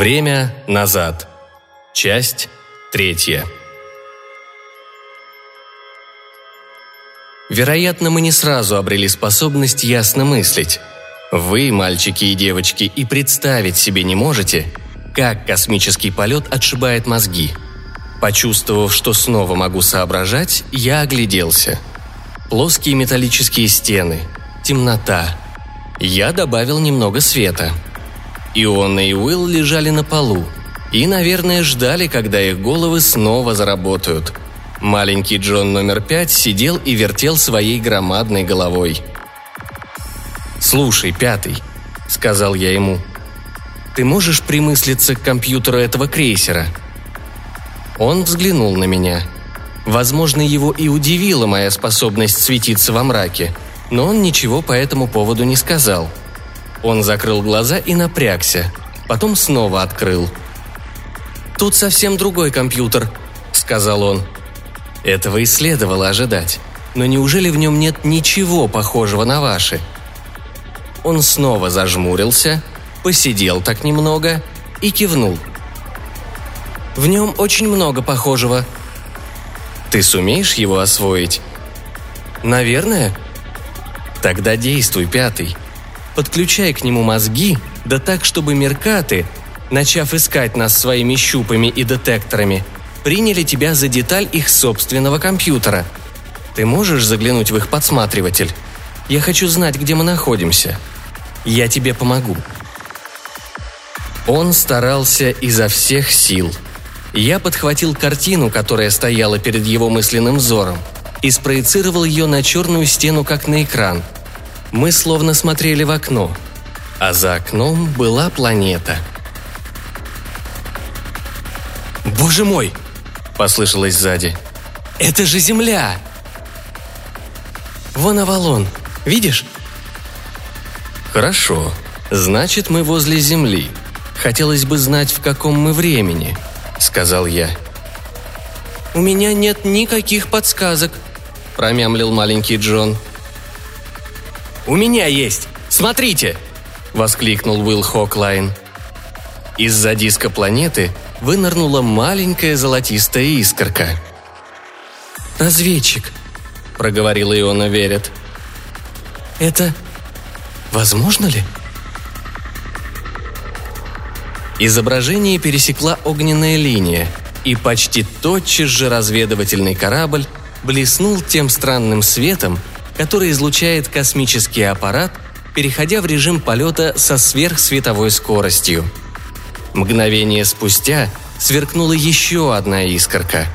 Время назад. Часть третья. Вероятно, мы не сразу обрели способность ясно мыслить. Вы, мальчики и девочки, и представить себе не можете, как космический полет отшибает мозги. Почувствовав, что снова могу соображать, я огляделся. Плоские металлические стены, темнота. Я добавил немного света. Иона и Уилл лежали на полу и, наверное, ждали, когда их головы снова заработают. Маленький Джон номер пять сидел и вертел своей громадной головой. «Слушай, пятый», — сказал я ему, — «ты можешь примыслиться к компьютеру этого крейсера?» Он взглянул на меня. Возможно, его и удивила моя способность светиться во мраке, но он ничего по этому поводу не сказал. Он закрыл глаза и напрягся, потом снова открыл. «Тут совсем другой компьютер», — сказал он. Этого и следовало ожидать. Но неужели в нем нет ничего похожего на ваши? Он снова зажмурился, посидел так немного и кивнул. В нем очень много похожего. Ты сумеешь его освоить? Наверное. Тогда действуй, пятый. Подключай к нему мозги, да так, чтобы меркаты, начав искать нас своими щупами и детекторами, приняли тебя за деталь их собственного компьютера. Ты можешь заглянуть в их подсматриватель? Я хочу знать, где мы находимся. Я тебе помогу». Он старался изо всех сил. Я подхватил картину, которая стояла перед его мысленным взором, и спроецировал ее на черную стену, как на экран. Мы словно смотрели в окно, а за окном была планета. «Боже мой!» – послышалось сзади. «Это же Земля!» «Вон Авалон, видишь?» «Хорошо. Значит, мы возле Земли. Хотелось бы знать, в каком мы времени», — сказал я. «У меня нет никаких подсказок», — промямлил маленький Джон. «У меня есть! Смотрите!» — воскликнул Уилл Хоклайн. Из-за диска планеты вынырнула маленькая золотистая искорка. «Разведчик», — проговорила Иона Верит. «Это Возможно ли? Изображение пересекла огненная линия, и почти тотчас же разведывательный корабль блеснул тем странным светом, который излучает космический аппарат, переходя в режим полета со сверхсветовой скоростью. Мгновение спустя сверкнула еще одна искорка.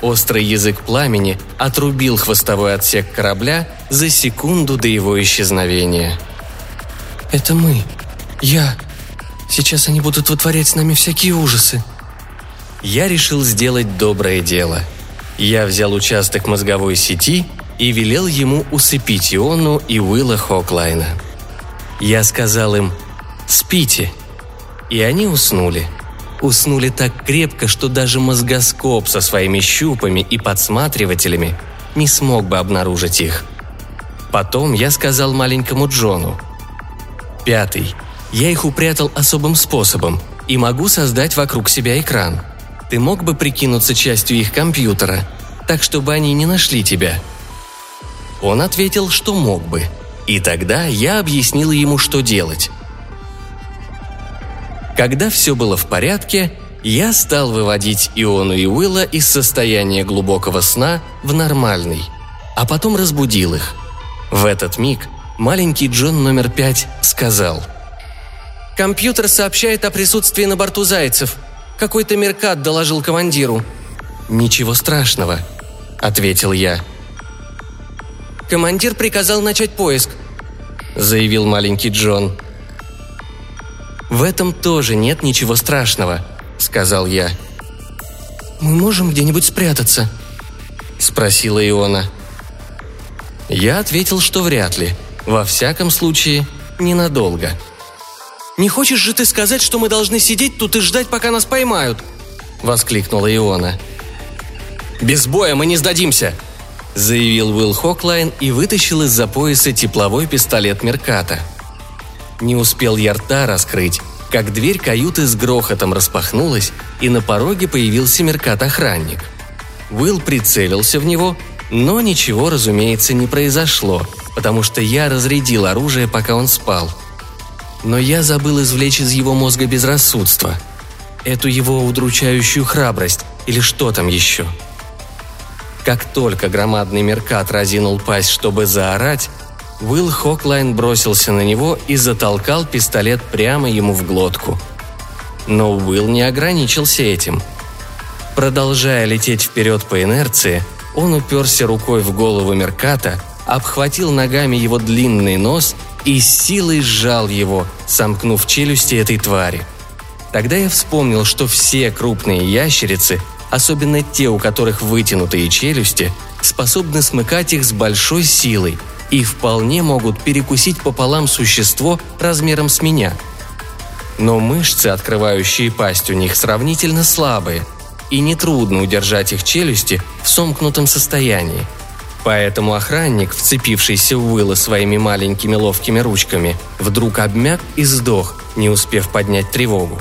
Острый язык пламени отрубил хвостовой отсек корабля за секунду до его исчезновения – «Это мы. Я. Сейчас они будут вытворять с нами всякие ужасы». Я решил сделать доброе дело. Я взял участок мозговой сети и велел ему усыпить Иону и Уилла Хоклайна. Я сказал им «Спите». И они уснули. Уснули так крепко, что даже мозгоскоп со своими щупами и подсматривателями не смог бы обнаружить их. Потом я сказал маленькому Джону – Пятый. Я их упрятал особым способом и могу создать вокруг себя экран. Ты мог бы прикинуться частью их компьютера, так чтобы они не нашли тебя?» Он ответил, что мог бы. И тогда я объяснил ему, что делать. Когда все было в порядке, я стал выводить Иону и Уилла из состояния глубокого сна в нормальный, а потом разбудил их. В этот миг маленький Джон номер пять сказал. «Компьютер сообщает о присутствии на борту зайцев. Какой-то меркат доложил командиру». «Ничего страшного», — ответил я. «Командир приказал начать поиск», — заявил маленький Джон. «В этом тоже нет ничего страшного», — сказал я. «Мы можем где-нибудь спрятаться?» — спросила Иона. Я ответил, что вряд ли — во всяком случае, ненадолго. «Не хочешь же ты сказать, что мы должны сидеть тут и ждать, пока нас поймают?» – воскликнула Иона. «Без боя мы не сдадимся!» – заявил Уилл Хоклайн и вытащил из-за пояса тепловой пистолет Мерката. Не успел я рта раскрыть, как дверь каюты с грохотом распахнулась, и на пороге появился меркат-охранник. Уилл прицелился в него, но ничего, разумеется, не произошло, потому что я разрядил оружие, пока он спал. Но я забыл извлечь из его мозга безрассудство. Эту его удручающую храбрость, или что там еще. Как только громадный меркат разинул пасть, чтобы заорать, Уилл Хоклайн бросился на него и затолкал пистолет прямо ему в глотку. Но Уилл не ограничился этим. Продолжая лететь вперед по инерции, он уперся рукой в голову Мерката, обхватил ногами его длинный нос и с силой сжал его, сомкнув челюсти этой твари. Тогда я вспомнил, что все крупные ящерицы, особенно те, у которых вытянутые челюсти, способны смыкать их с большой силой – и вполне могут перекусить пополам существо размером с меня. Но мышцы, открывающие пасть у них, сравнительно слабые, и нетрудно удержать их челюсти в сомкнутом состоянии. Поэтому охранник, вцепившийся в Уилла своими маленькими ловкими ручками, вдруг обмяк и сдох, не успев поднять тревогу.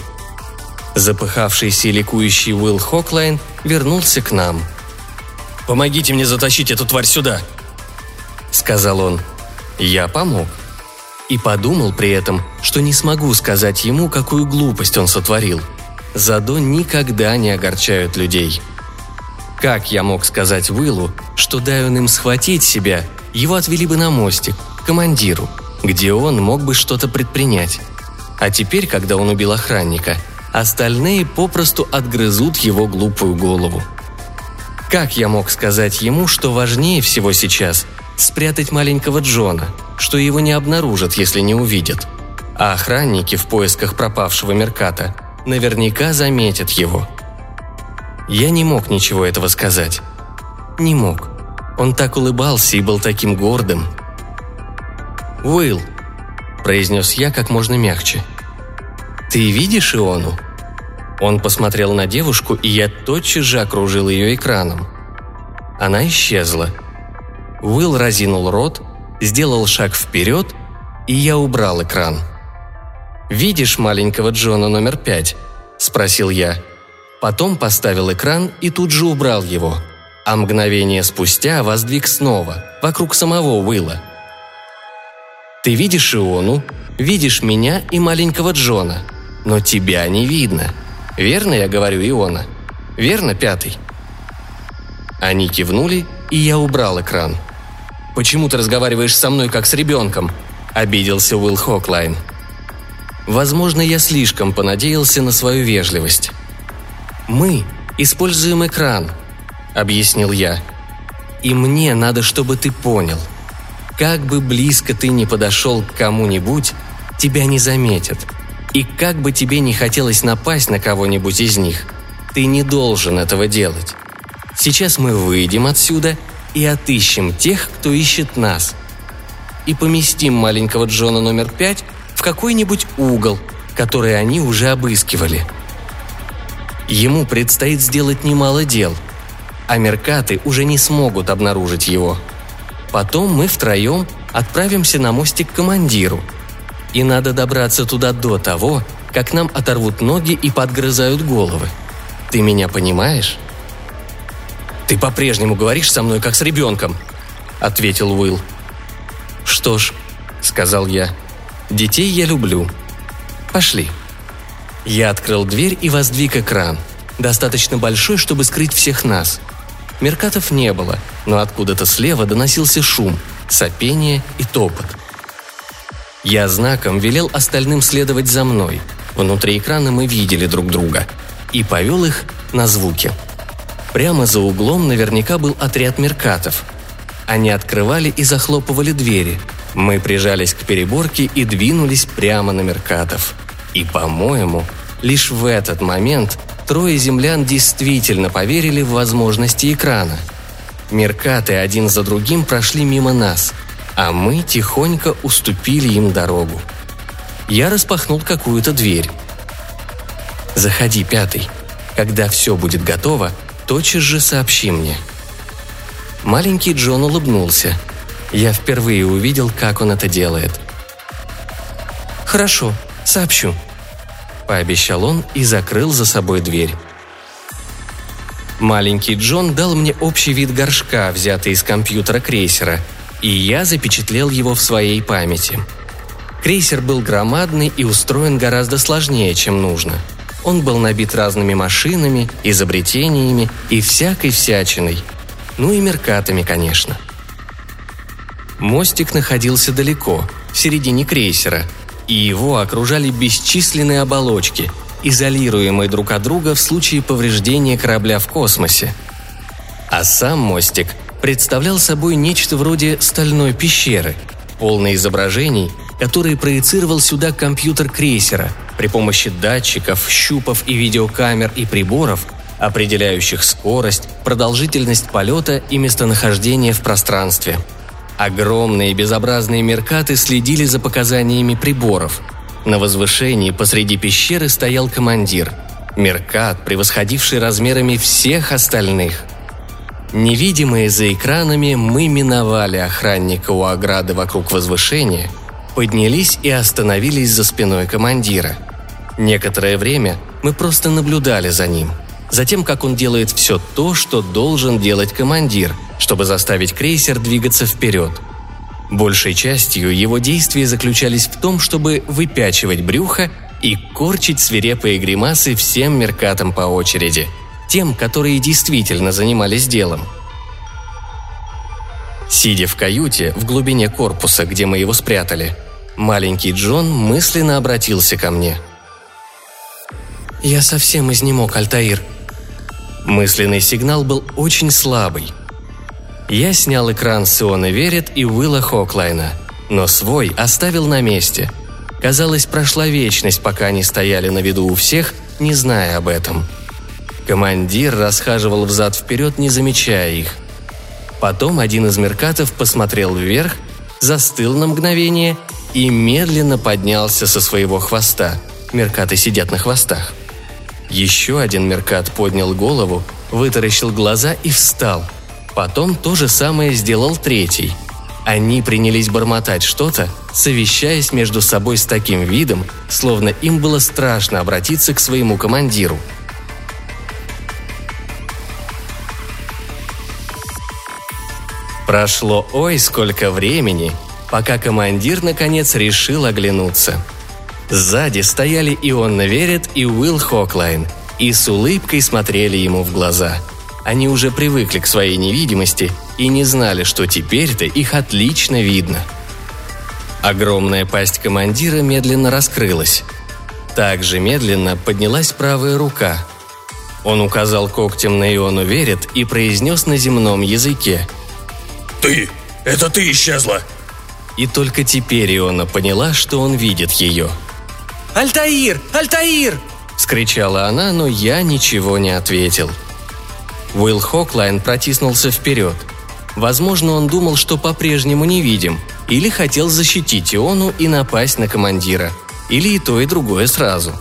Запыхавшийся и ликующий Уилл Хоклайн вернулся к нам. «Помогите мне затащить эту тварь сюда!» сказал он. Я помог. И подумал при этом, что не смогу сказать ему, какую глупость он сотворил. Задо никогда не огорчают людей. Как я мог сказать Уиллу, что дай он им схватить себя, его отвели бы на мостик, к командиру, где он мог бы что-то предпринять. А теперь, когда он убил охранника, остальные попросту отгрызут его глупую голову. Как я мог сказать ему, что важнее всего сейчас спрятать маленького Джона, что его не обнаружат, если не увидят. А охранники в поисках пропавшего Мерката наверняка заметят его. Я не мог ничего этого сказать. Не мог. Он так улыбался и был таким гордым. «Уилл», – произнес я как можно мягче. «Ты видишь Иону?» Он посмотрел на девушку, и я тотчас же окружил ее экраном. Она исчезла – Уилл разинул рот, сделал шаг вперед, и я убрал экран. «Видишь маленького Джона номер пять?» – спросил я. Потом поставил экран и тут же убрал его. А мгновение спустя воздвиг снова, вокруг самого Уилла. «Ты видишь Иону, видишь меня и маленького Джона, но тебя не видно. Верно я говорю, Иона? Верно, пятый?» Они кивнули, и я убрал экран – «Почему ты разговариваешь со мной, как с ребенком?» – обиделся Уилл Хоклайн. Возможно, я слишком понадеялся на свою вежливость. «Мы используем экран», – объяснил я. «И мне надо, чтобы ты понял. Как бы близко ты ни подошел к кому-нибудь, тебя не заметят. И как бы тебе не хотелось напасть на кого-нибудь из них, ты не должен этого делать. Сейчас мы выйдем отсюда – и отыщем тех, кто ищет нас. И поместим маленького Джона номер пять в какой-нибудь угол, который они уже обыскивали. Ему предстоит сделать немало дел, а Меркаты уже не смогут обнаружить его. Потом мы втроем отправимся на мостик к командиру. И надо добраться туда до того, как нам оторвут ноги и подгрызают головы. Ты меня понимаешь? «Ты по-прежнему говоришь со мной, как с ребенком», — ответил Уилл. «Что ж», — сказал я, — «детей я люблю. Пошли». Я открыл дверь и воздвиг экран, достаточно большой, чтобы скрыть всех нас. Меркатов не было, но откуда-то слева доносился шум, сопение и топот. Я знаком велел остальным следовать за мной. Внутри экрана мы видели друг друга. И повел их на звуки – Прямо за углом наверняка был отряд меркатов. Они открывали и захлопывали двери. Мы прижались к переборке и двинулись прямо на меркатов. И, по-моему, лишь в этот момент трое землян действительно поверили в возможности экрана. Меркаты один за другим прошли мимо нас, а мы тихонько уступили им дорогу. Я распахнул какую-то дверь. «Заходи, пятый. Когда все будет готово, тотчас же сообщи мне». Маленький Джон улыбнулся. Я впервые увидел, как он это делает. «Хорошо, сообщу». – пообещал он и закрыл за собой дверь. Маленький Джон дал мне общий вид горшка, взятый из компьютера крейсера, и я запечатлел его в своей памяти. Крейсер был громадный и устроен гораздо сложнее, чем нужно. Он был набит разными машинами, изобретениями и всякой всячиной. Ну и меркатами, конечно. Мостик находился далеко, в середине крейсера, и его окружали бесчисленные оболочки, изолируемые друг от друга в случае повреждения корабля в космосе. А сам мостик представлял собой нечто вроде стальной пещеры, полной изображений, которые проецировал сюда компьютер крейсера при помощи датчиков, щупов и видеокамер и приборов, определяющих скорость, продолжительность полета и местонахождение в пространстве – Огромные безобразные меркаты следили за показаниями приборов. На возвышении посреди пещеры стоял командир. Меркат, превосходивший размерами всех остальных. Невидимые за экранами, мы миновали охранника у ограды вокруг возвышения, поднялись и остановились за спиной командира. Некоторое время мы просто наблюдали за ним – затем как он делает все то, что должен делать командир, чтобы заставить крейсер двигаться вперед. Большей частью его действия заключались в том, чтобы выпячивать брюхо и корчить свирепые гримасы всем меркатам по очереди, тем, которые действительно занимались делом. Сидя в каюте в глубине корпуса, где мы его спрятали, маленький Джон мысленно обратился ко мне. «Я совсем изнемог, Альтаир», Мысленный сигнал был очень слабый. Я снял экран с Ионы Верит и Уилла Хоклайна, но свой оставил на месте. Казалось, прошла вечность, пока они стояли на виду у всех, не зная об этом. Командир расхаживал взад-вперед, не замечая их. Потом один из меркатов посмотрел вверх, застыл на мгновение и медленно поднялся со своего хвоста. Меркаты сидят на хвостах – еще один Меркат поднял голову, вытаращил глаза и встал. Потом то же самое сделал третий. Они принялись бормотать что-то, совещаясь между собой с таким видом, словно им было страшно обратиться к своему командиру. Прошло ой сколько времени, пока командир наконец решил оглянуться – Сзади стояли Ионна Верит и Уилл Хоклайн и с улыбкой смотрели ему в глаза. Они уже привыкли к своей невидимости и не знали, что теперь-то их отлично видно. Огромная пасть командира медленно раскрылась. Также медленно поднялась правая рука. Он указал когтем на Иону Верит и произнес на земном языке. «Ты! Это ты исчезла!» И только теперь Иона поняла, что он видит ее – «Альтаир! Альтаир!» – скричала она, но я ничего не ответил. Уилл Хоклайн протиснулся вперед. Возможно, он думал, что по-прежнему невидим, или хотел защитить Иону и напасть на командира, или и то, и другое сразу.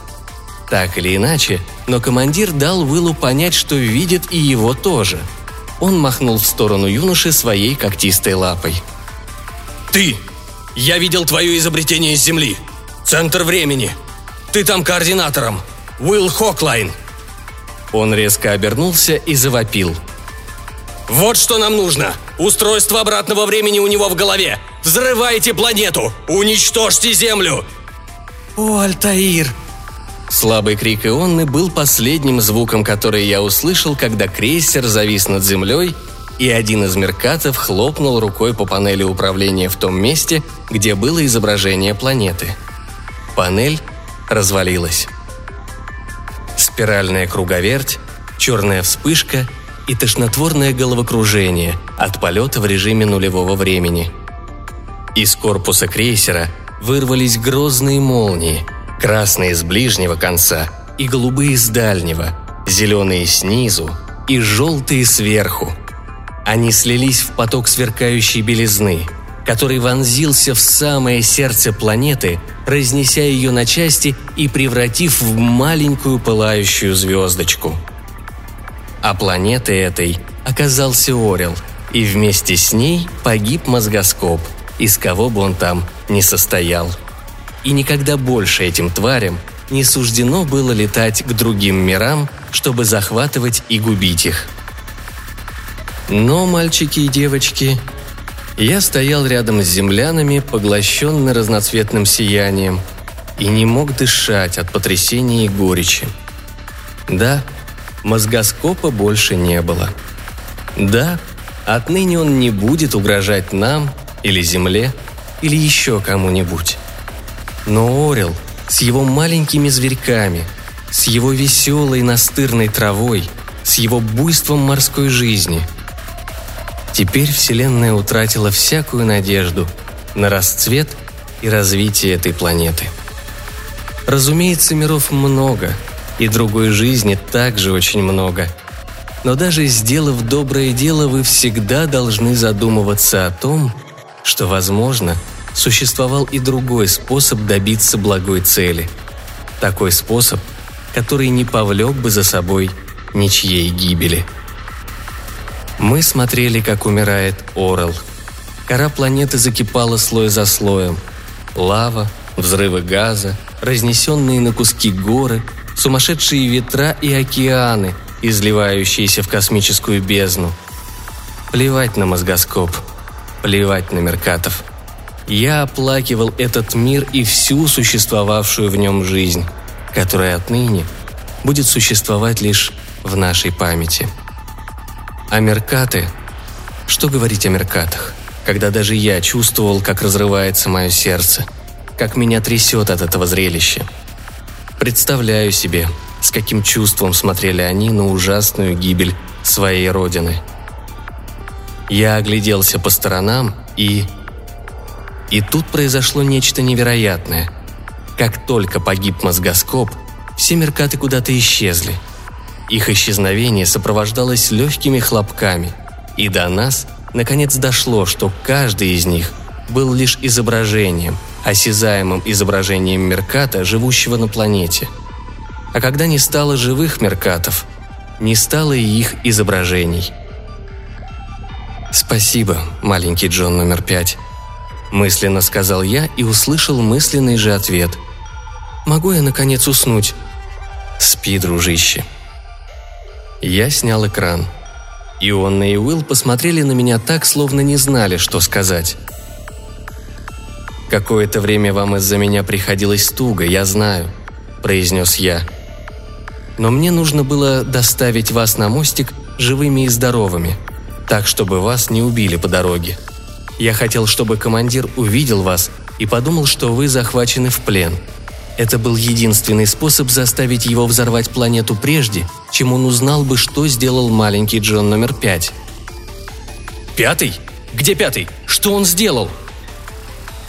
Так или иначе, но командир дал Уиллу понять, что видит и его тоже. Он махнул в сторону юноши своей когтистой лапой. «Ты! Я видел твое изобретение с Земли!» Центр времени. Ты там координатором. Уилл Хоклайн. Он резко обернулся и завопил. Вот что нам нужно. Устройство обратного времени у него в голове. Взрывайте планету. Уничтожьте Землю. О, Альтаир, Слабый крик Ионны был последним звуком, который я услышал, когда крейсер завис над землей, и один из меркатов хлопнул рукой по панели управления в том месте, где было изображение планеты – Панель развалилась. Спиральная круговерть, черная вспышка и тошнотворное головокружение от полета в режиме нулевого времени. Из корпуса крейсера вырвались грозные молнии, красные с ближнего конца и голубые с дальнего, зеленые снизу и желтые сверху. Они слились в поток сверкающей белизны – который вонзился в самое сердце планеты, разнеся ее на части и превратив в маленькую пылающую звездочку. А планетой этой оказался Орел, и вместе с ней погиб мозгоскоп, из кого бы он там не состоял. И никогда больше этим тварям не суждено было летать к другим мирам, чтобы захватывать и губить их. Но, мальчики и девочки, я стоял рядом с землянами, поглощенный разноцветным сиянием, и не мог дышать от потрясения и горечи. Да, мозгоскопа больше не было. Да, отныне он не будет угрожать нам или Земле, или еще кому-нибудь. Но Орел с его маленькими зверьками, с его веселой настырной травой, с его буйством морской жизни. Теперь Вселенная утратила всякую надежду на расцвет и развитие этой планеты. Разумеется, миров много, и другой жизни также очень много. Но даже сделав доброе дело, вы всегда должны задумываться о том, что, возможно, существовал и другой способ добиться благой цели. Такой способ, который не повлек бы за собой ничьей гибели. Мы смотрели, как умирает Орел. Кора планеты закипала слой за слоем. Лава, взрывы газа, разнесенные на куски горы, сумасшедшие ветра и океаны, изливающиеся в космическую бездну. Плевать на мозгоскоп, плевать на Меркатов – я оплакивал этот мир и всю существовавшую в нем жизнь, которая отныне будет существовать лишь в нашей памяти. А Меркаты? Что говорить о Меркатах, когда даже я чувствовал, как разрывается мое сердце, как меня трясет от этого зрелища? Представляю себе, с каким чувством смотрели они на ужасную гибель своей родины. Я огляделся по сторонам и и тут произошло нечто невероятное. Как только погиб мозгоскоп, все меркаты куда-то исчезли. Их исчезновение сопровождалось легкими хлопками, и до нас наконец дошло, что каждый из них был лишь изображением, осязаемым изображением Мерката, живущего на планете. А когда не стало живых Меркатов, не стало и их изображений. Спасибо, маленький Джон номер пять. Мысленно сказал я и услышал мысленный же ответ. «Могу я, наконец, уснуть?» «Спи, дружище». Я снял экран. Ионна и Уилл посмотрели на меня так, словно не знали, что сказать. «Какое-то время вам из-за меня приходилось туго, я знаю», – произнес я. «Но мне нужно было доставить вас на мостик живыми и здоровыми, так, чтобы вас не убили по дороге. Я хотел, чтобы командир увидел вас и подумал, что вы захвачены в плен. Это был единственный способ заставить его взорвать планету прежде, чем он узнал бы, что сделал маленький Джон номер пять. «Пятый? Где пятый? Что он сделал?»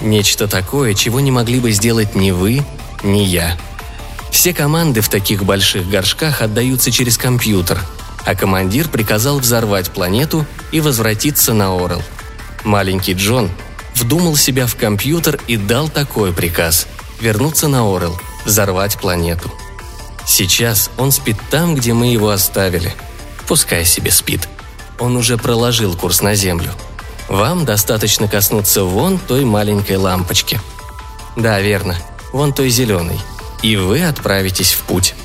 Нечто такое, чего не могли бы сделать ни вы, ни я. Все команды в таких больших горшках отдаются через компьютер, а командир приказал взорвать планету и возвратиться на Орел – Маленький Джон вдумал себя в компьютер и дал такой приказ – вернуться на Орел, взорвать планету. Сейчас он спит там, где мы его оставили. Пускай себе спит. Он уже проложил курс на Землю. Вам достаточно коснуться вон той маленькой лампочки. Да, верно, вон той зеленой. И вы отправитесь в путь.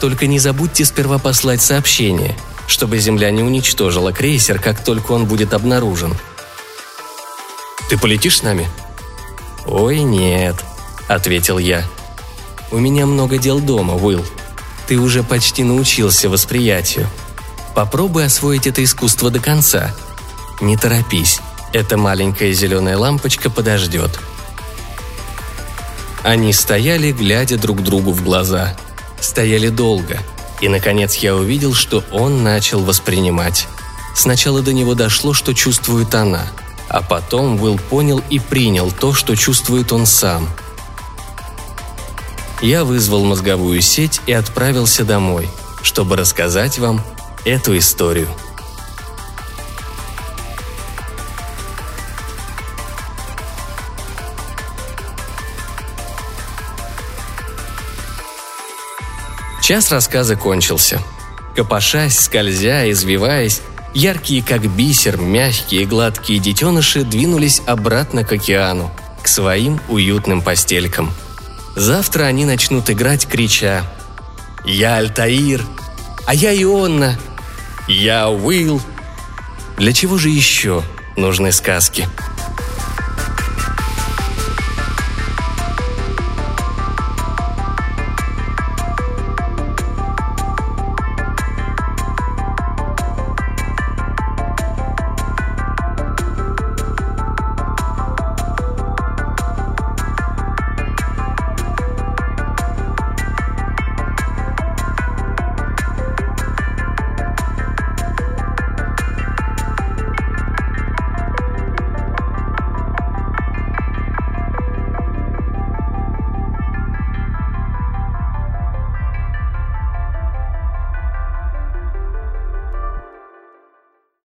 Только не забудьте сперва послать сообщение, чтобы Земля не уничтожила крейсер, как только он будет обнаружен – ты полетишь с нами?» «Ой, нет», — ответил я. «У меня много дел дома, Уилл. Ты уже почти научился восприятию. Попробуй освоить это искусство до конца. Не торопись, эта маленькая зеленая лампочка подождет». Они стояли, глядя друг другу в глаза. Стояли долго. И, наконец, я увидел, что он начал воспринимать. Сначала до него дошло, что чувствует она — а потом Уилл понял и принял то, что чувствует он сам. Я вызвал мозговую сеть и отправился домой, чтобы рассказать вам эту историю. Час рассказа кончился. Копошась, скользя, извиваясь, Яркие, как бисер, мягкие, гладкие детеныши двинулись обратно к океану, к своим уютным постелькам. Завтра они начнут играть, крича «Я Альтаир», «А я Ионна», «Я Уилл». Для чего же еще нужны сказки?